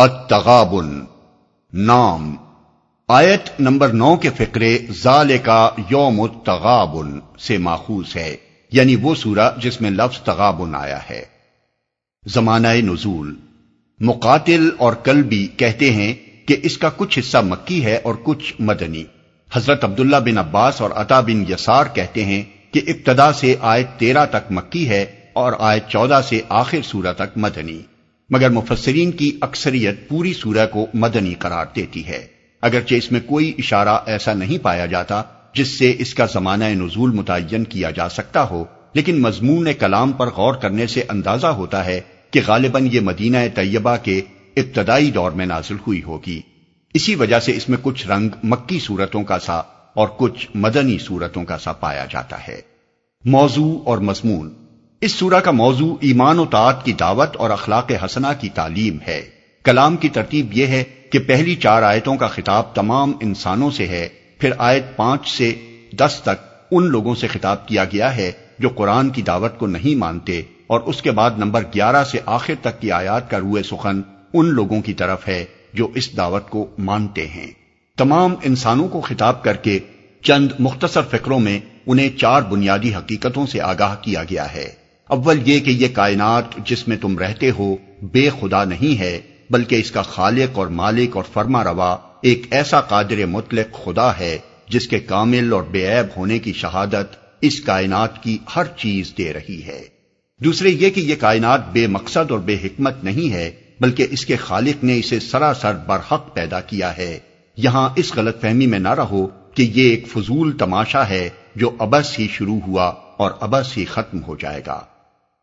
التغابن، نام۔ آیت نمبر نو کے فکرے زال کا یوم التغابن سے ماخوذ ہے یعنی وہ سورہ جس میں لفظ تغابن آیا ہے۔ زمانہ نزول۔ مقاتل اور کلبی کہتے ہیں کہ اس کا کچھ حصہ مکی ہے اور کچھ مدنی۔ حضرت عبداللہ بن عباس اور عطا بن یسار کہتے ہیں کہ ابتدا سے آیت تیرہ تک مکی ہے اور آیت چودہ سے آخر سورہ تک مدنی۔ مگر مفسرین کی اکثریت پوری سورہ کو مدنی قرار دیتی ہے۔ اگرچہ اس میں کوئی اشارہ ایسا نہیں پایا جاتا جس سے اس کا زمانہ نزول متعین کیا جا سکتا ہو، لیکن مضمون کلام پر غور کرنے سے اندازہ ہوتا ہے کہ غالباً یہ مدینہ طیبہ کے ابتدائی دور میں نازل ہوئی ہوگی۔ اسی وجہ سے اس میں کچھ رنگ مکی صورتوں کا سا اور کچھ مدنی صورتوں کا سا پایا جاتا ہے۔ موضوع اور مضمون اس سورہ کا موضوع ایمان و تعت کی دعوت اور اخلاق حسنہ کی تعلیم ہے۔ کلام کی ترتیب یہ ہے کہ پہلی چار آیتوں کا خطاب تمام انسانوں سے ہے۔ پھر آیت پانچ سے دس تک ان لوگوں سے خطاب کیا گیا ہے جو قرآن کی دعوت کو نہیں مانتے اور اس کے بعد نمبر گیارہ سے آخر تک کی آیات کا روئے سخن ان لوگوں کی طرف ہے جو اس دعوت کو مانتے ہیں۔ تمام انسانوں کو خطاب کر کے چند مختصر فکروں میں انہیں چار بنیادی حقیقتوں سے آگاہ کیا گیا ہے۔ اول یہ کہ یہ کائنات جس میں تم رہتے ہو بے خدا نہیں ہے، بلکہ اس کا خالق اور مالک اور فرما روا ایک ایسا قادر مطلق خدا ہے جس کے کامل اور بے عیب ہونے کی شہادت اس کائنات کی ہر چیز دے رہی ہے۔ دوسرے یہ کہ یہ کائنات بے مقصد اور بے حکمت نہیں ہے، بلکہ اس کے خالق نے اسے سراسر برحق پیدا کیا ہے۔ یہاں اس غلط فہمی میں نہ رہو کہ یہ ایک فضول تماشا ہے جو ابس ہی شروع ہوا اور ابس ہی ختم ہو جائے گا۔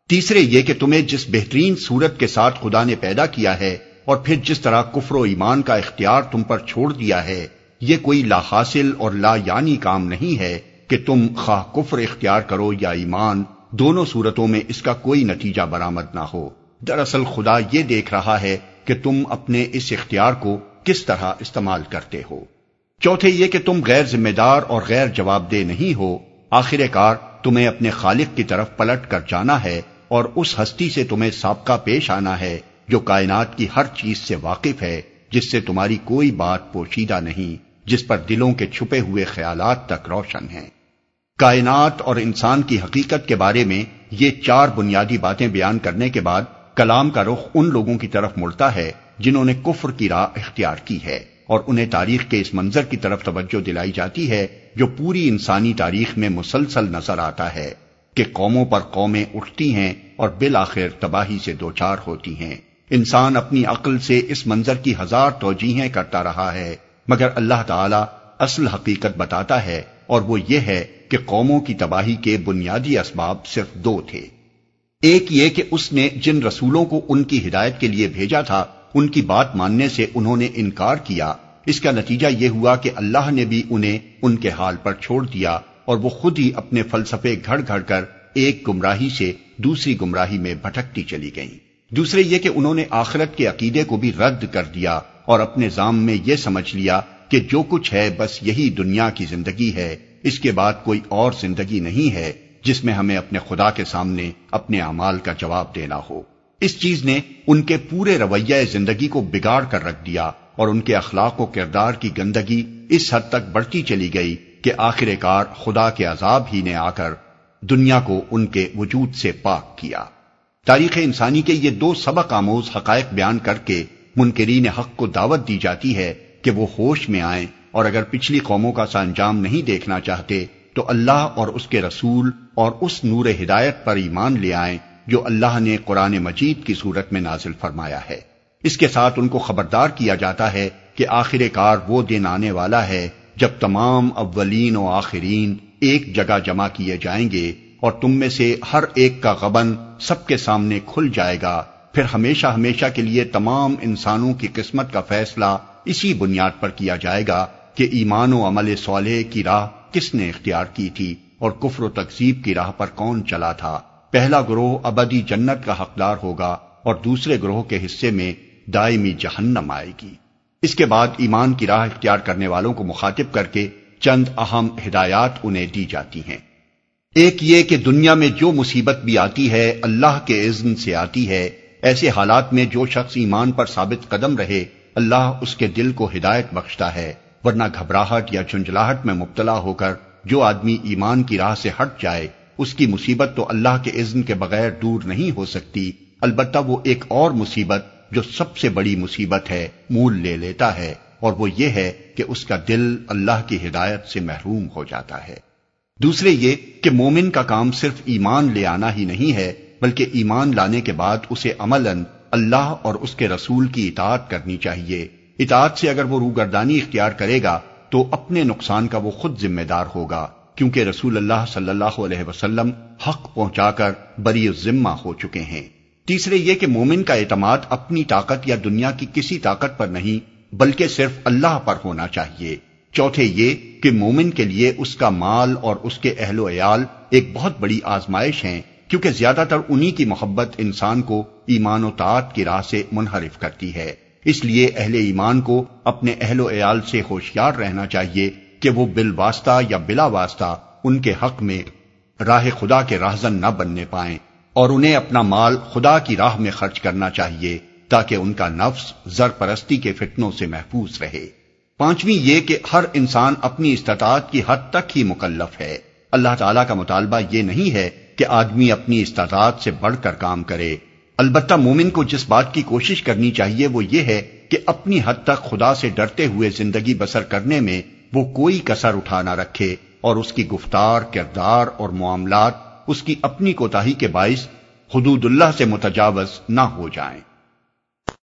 تیسرے یہ کہ تمہیں جس بہترین صورت کے ساتھ خدا نے پیدا کیا ہے اور پھر جس طرح کفر و ایمان کا اختیار تم پر چھوڑ دیا ہے، یہ کوئی لا حاصل اور لا یعنی کام نہیں ہے کہ تم خواہ کفر اختیار کرو یا ایمان، دونوں صورتوں میں اس کا کوئی نتیجہ برآمد نہ ہو۔ دراصل خدا یہ دیکھ رہا ہے کہ تم اپنے اس اختیار کو کس طرح استعمال کرتے ہو۔ چوتھے یہ کہ تم غیر ذمہ دار اور غیر جواب دہ نہیں ہو۔ آخر کار تمہیں اپنے خالق کی طرف پلٹ کر جانا ہے اور اس ہستی سے تمہیں سابقہ پیش آنا ہے جو کائنات کی ہر چیز سے واقف ہے، جس سے تمہاری کوئی بات پوشیدہ نہیں، جس پر دلوں کے چھپے ہوئے خیالات تک روشن ہیں۔ کائنات اور انسان کی حقیقت کے بارے میں یہ چار بنیادی باتیں بیان کرنے کے بعد کلام کا رخ ان لوگوں کی طرف مڑتا ہے جنہوں نے کفر کی راہ اختیار کی ہے اور انہیں تاریخ کے اس منظر کی طرف توجہ دلائی جاتی ہے جو پوری انسانی تاریخ میں مسلسل نظر آتا ہے۔ کہ قوموں پر قومیں اٹھتی ہیں اور بالآخر تباہی سے دوچار ہوتی ہیں۔ انسان اپنی عقل سے اس منظر کی ہزار توجیہیں کرتا رہا ہے، مگر اللہ تعالی اصل حقیقت بتاتا ہے اور وہ یہ ہے کہ قوموں کی تباہی کے بنیادی اسباب صرف دو تھے۔ ایک یہ کہ اس نے جن رسولوں کو ان کی ہدایت کے لیے بھیجا تھا، ان کی بات ماننے سے انہوں نے انکار کیا۔ اس کا نتیجہ یہ ہوا کہ اللہ نے بھی انہیں ان کے حال پر چھوڑ دیا اور وہ خود ہی اپنے فلسفے گھڑ گھڑ کر ایک گمراہی سے دوسری گمراہی میں بھٹکتی چلی گئیں۔ دوسرے یہ کہ انہوں نے آخرت کے عقیدے کو بھی رد کر دیا اور اپنے ذام میں یہ سمجھ لیا کہ جو کچھ ہے بس یہی دنیا کی زندگی ہے، اس کے بعد کوئی اور زندگی نہیں ہے جس میں ہمیں اپنے خدا کے سامنے اپنے اعمال کا جواب دینا ہو۔ اس چیز نے ان کے پورے رویہ زندگی کو بگاڑ کر رکھ دیا اور ان کے اخلاق و کردار کی گندگی اس حد تک بڑھتی چلی گئی کہ آخر کار خدا کے عذاب ہی نے آ کر دنیا کو ان کے وجود سے پاک کیا۔ تاریخ انسانی کے یہ دو سبق آموز حقائق بیان کر کے منکرین حق کو دعوت دی جاتی ہے کہ وہ ہوش میں آئیں اور اگر پچھلی قوموں کا سا انجام نہیں دیکھنا چاہتے تو اللہ اور اس کے رسول اور اس نور ہدایت پر ایمان لے آئیں جو اللہ نے قرآن مجید کی صورت میں نازل فرمایا ہے۔ اس کے ساتھ ان کو خبردار کیا جاتا ہے کہ آخر کار وہ دن آنے والا ہے جب تمام اولین و آخرین ایک جگہ جمع کیے جائیں گے اور تم میں سے ہر ایک کا غبن سب کے سامنے کھل جائے گا، پھر ہمیشہ ہمیشہ کے لیے تمام انسانوں کی قسمت کا فیصلہ اسی بنیاد پر کیا جائے گا کہ ایمان و عمل صالح کی راہ کس نے اختیار کی تھی اور کفر و تقزیب کی راہ پر کون چلا تھا۔ پہلا گروہ ابدی جنت کا حقدار ہوگا اور دوسرے گروہ کے حصے میں دائمی جہنم آئے گی۔ اس کے بعد ایمان کی راہ اختیار کرنے والوں کو مخاطب کر کے چند اہم ہدایات انہیں دی جاتی ہیں۔ ایک یہ کہ دنیا میں جو مصیبت بھی آتی ہے، اللہ کے اذن سے آتی ہے۔ ایسے حالات میں جو شخص ایمان پر ثابت قدم رہے، اللہ اس کے دل کو ہدایت بخشتا ہے۔ ورنہ گھبراہٹ یا چنجلاہٹ میں مبتلا ہو کر جو آدمی ایمان کی راہ سے ہٹ جائے، اس کی مصیبت تو اللہ کے اذن کے بغیر دور نہیں ہو سکتی۔ البتہ وہ ایک اور مصیبت جو سب سے بڑی مصیبت ہے، مول لے لیتا ہے، اور وہ یہ ہے کہ اس کا دل اللہ کی ہدایت سے محروم ہو جاتا ہے۔ دوسرے یہ کہ مومن کا کام صرف ایمان لے آنا ہی نہیں ہے، بلکہ ایمان لانے کے بعد اسے عملاً اللہ اور اس کے رسول کی اطاعت کرنی چاہیے۔ اطاعت سے اگر وہ روگردانی اختیار کرے گا، تو اپنے نقصان کا وہ خود ذمہ دار ہوگا، کیونکہ رسول اللہ صلی اللہ علیہ وسلم حق پہنچا کر بری ذمہ ہو چکے ہیں۔ تیسرے یہ کہ مومن کا اعتماد اپنی طاقت یا دنیا کی کسی طاقت پر نہیں، بلکہ صرف اللہ پر ہونا چاہیے۔ چوتھے یہ کہ مومن کے لیے اس کا مال اور اس کے اہل و عیال ایک بہت بڑی آزمائش ہیں، کیونکہ زیادہ تر انہی کی محبت انسان کو ایمان و طاعت کی راہ سے منحرف کرتی ہے۔ اس لیے اہل ایمان کو اپنے اہل و عیال سے ہوشیار رہنا چاہیے کہ وہ بل واسطہ یا بلا واسطہ ان کے حق میں راہ خدا کے راہزن نہ بننے پائیں۔ اور انہیں اپنا مال خدا کی راہ میں خرچ کرنا چاہیے تاکہ ان کا نفس زر پرستی کے فتنوں سے محفوظ رہے۔ پانچویں یہ کہ ہر انسان اپنی استطاعت کی حد تک ہی مکلف ہے۔ اللہ تعالیٰ کا مطالبہ یہ نہیں ہے کہ آدمی اپنی استطاعت سے بڑھ کر کام کرے۔ البتہ مومن کو جس بات کی کوشش کرنی چاہیے وہ یہ ہے کہ اپنی حد تک خدا سے ڈرتے ہوئے زندگی بسر کرنے میں وہ کوئی کسر اٹھا نہ رکھے اور اس کی گفتار، کردار اور معاملات اس کی اپنی کوتاہی کے باعث حدود اللہ سے متجاوز نہ ہو جائیں۔